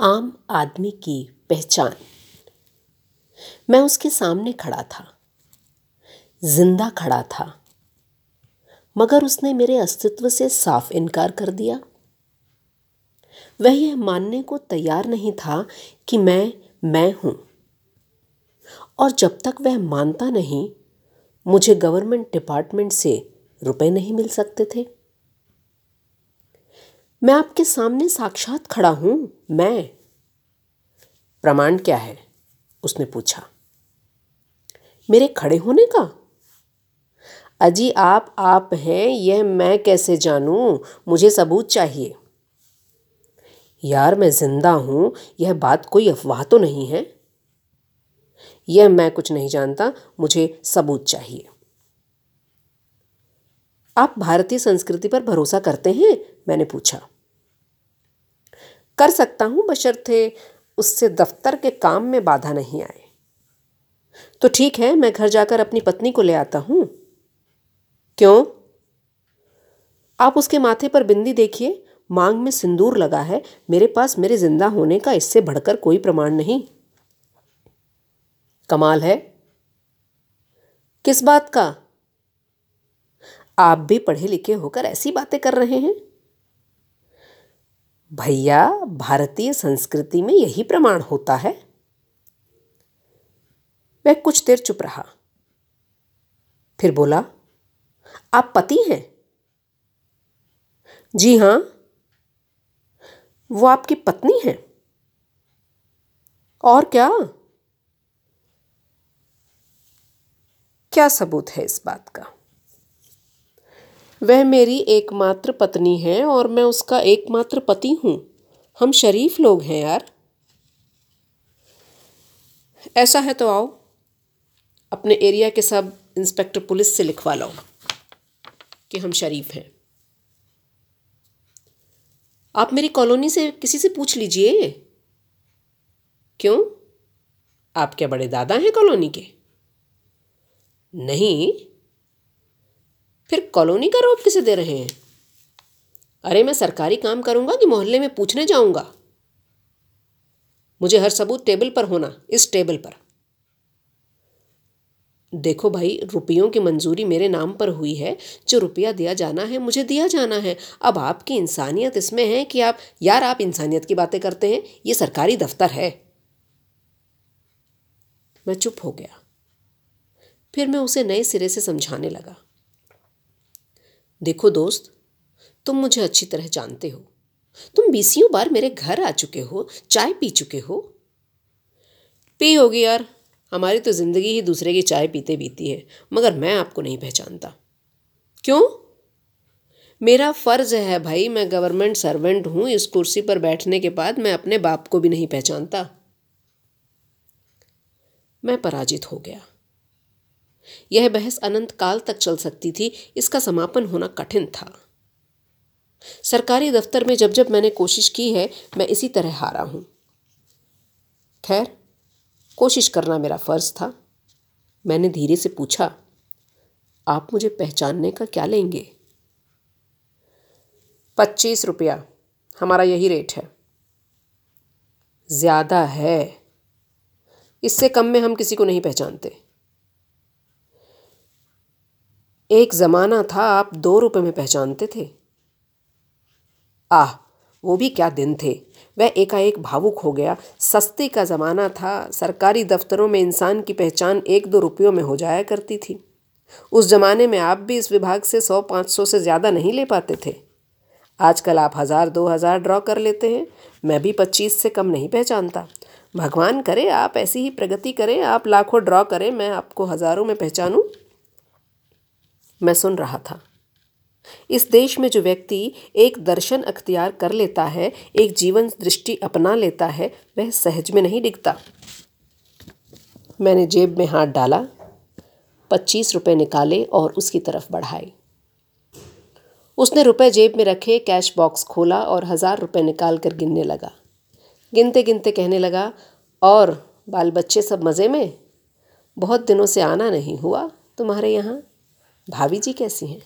आम आदमी की पहचान। मैं उसके सामने खड़ा था। ज़िंदा खड़ा था। मगर उसने मेरे अस्तित्व से साफ़ इनकार कर दिया। वह यह मानने को तैयार नहीं था कि मैं मैं हूँ। और जब तक वह मानता नहीं, मुझे गवर्नमेंट डिपार्टमेंट से रुपए नहीं मिल सकते थे। मैं आपके सामने साक्षात खड़ा हूँ, मैं। प्रमाण क्या है? उसने पूछा। मेरे खड़े होने का? अजी, आप आप हैं, यह मैं कैसे जानूं? मुझे सबूत चाहिए। यार, मैं ज़िंदा हूँ, यह बात कोई अफवाह तो नहीं है? यह मैं कुछ नहीं जानता, मुझे सबूत चाहिए। आप भारतीय संस्कृति पर भरोसा करते हैं? मैंने पूछा। कर सकता हूँ, बशर्ते उससे दफ्तर के काम में बाधा नहीं आए। तो ठीक है, मैं घर जाकर अपनी पत्नी को ले आता हूँ। क्यों? आप उसके माथे पर बिंदी देखिए। मांग में सिंदूर लगा है। मेरे पास मेरे ज़िंदा होने का इससे बढ़कर कोई प्रमाण नहीं। कमाल है। किस बात का? आप भी पढ़े लिखे होकर ऐसी बातें कर रहे हैं? भैया, भारतीय संस्कृति में यही प्रमाण होता है। वह कुछ देर चुप रहा। फिर बोला, आप पति हैं? जी हाँ। वो आपकी पत्नी है। और क्या? क्या सबूत है इस बात का? वह मेरी एकमात्र पत्नी है और मैं उसका एकमात्र पति हूँ। हम शरीफ लोग हैं यार। ऐसा है तो आओ, अपने एरिया के सब इंस्पेक्टर पुलिस से लिखवा लो कि हम शरीफ हैं। आप मेरी कॉलोनी से किसी से पूछ लीजिए। क्यों? आप क्या बड़े दादा हैं कॉलोनी के? नहीं फिर कॉलोनी का रोप किसे दे रहे हैं? अरे मैं सरकारी काम करूँगा कि मोहल्ले में पूछने जाऊँगा। मुझे हर सबूत टेबल पर होना, इस टेबल पर। देखो भाई, रुपयों की मंजूरी मेरे नाम पर हुई है। जो रुपया दिया जाना है, मुझे दिया जाना है। अब आपकी इंसानियत इसमें है कि आप, यार आप इंसानियत की बातें करते हैं, ये सरकारी दफ्तर है। मैं चुप हो गया। फिर मैं उसे नए सिरे से समझाने लगा। देखो दोस्त, तुम मुझे अच्छी तरह जानते हो। तुम बीसियों बार मेरे घर आ चुके हो, चाय पी चुके हो। पी होगी यार, हमारी तो ज़िंदगी ही दूसरे की चाय पीते बीती है, मगर मैं आपको नहीं पहचानता। क्यों? मेरा फ़र्ज़ है भाई, मैं गवर्नमेंट सर्वेंट हूँ, इस कुर्सी पर बैठने के बाद मैं अपने बाप को भी नहीं पहचानता। मैं पराजित हो गया। यह बहस अनंत काल तक चल सकती थी, इसका समापन होना कठिन था। सरकारी दफ्तर में जब जब मैंने कोशिश की है, मैं इसी तरह हारा हूँ। खैर, कोशिश करना मेरा फ़र्ज़ था। मैंने धीरे से पूछा, आप मुझे पहचानने का क्या लेंगे? पच्चीस रुपया। हमारा यही रेट है। ज़्यादा है। इससे कम में हम किसी को नहीं पहचानते। एक ज़माना था, आप दो रुपये में पहचानते थे। आह, वो भी क्या दिन थे। वह एकाएक भावुक हो गया। सस्ते का ज़माना था। सरकारी दफ्तरों में इंसान की पहचान एक दो रुपयों में हो जाया करती थी। उस ज़माने में आप भी इस विभाग से सौ पाँच सौ से ज़्यादा नहीं ले पाते थे। आजकल आप हज़ार, दो हज़ार ड्रॉ कर लेते हैं। मैं भी पच्चीस से कम नहीं पहचानता। भगवान करे, आप ऐसी ही प्रगति करें। आप लाखों ड्रॉ करें। मैं आपको हज़ारों में पहचानूं। मैं सुन रहा था। इस देश में जो व्यक्ति एक दर्शन अख्तियार कर लेता है, एक जीवन दृष्टि अपना लेता है, वह सहज में नहीं दिखता मैंने जेब में हाथ डाला, पच्चीस रुपए निकाले और उसकी तरफ़ बढ़ाए। उसने रुपए जेब में रखे, कैश बॉक्स खोला और हज़ार रुपये निकाल कर गिनने लगा। गिनते गिनते कहने लगा, और बाल बच्चे सब मज़े में? बहुत दिनों से आना नहीं हुआ तुम्हारे यहाँ? भाभी जी कैसी हैं?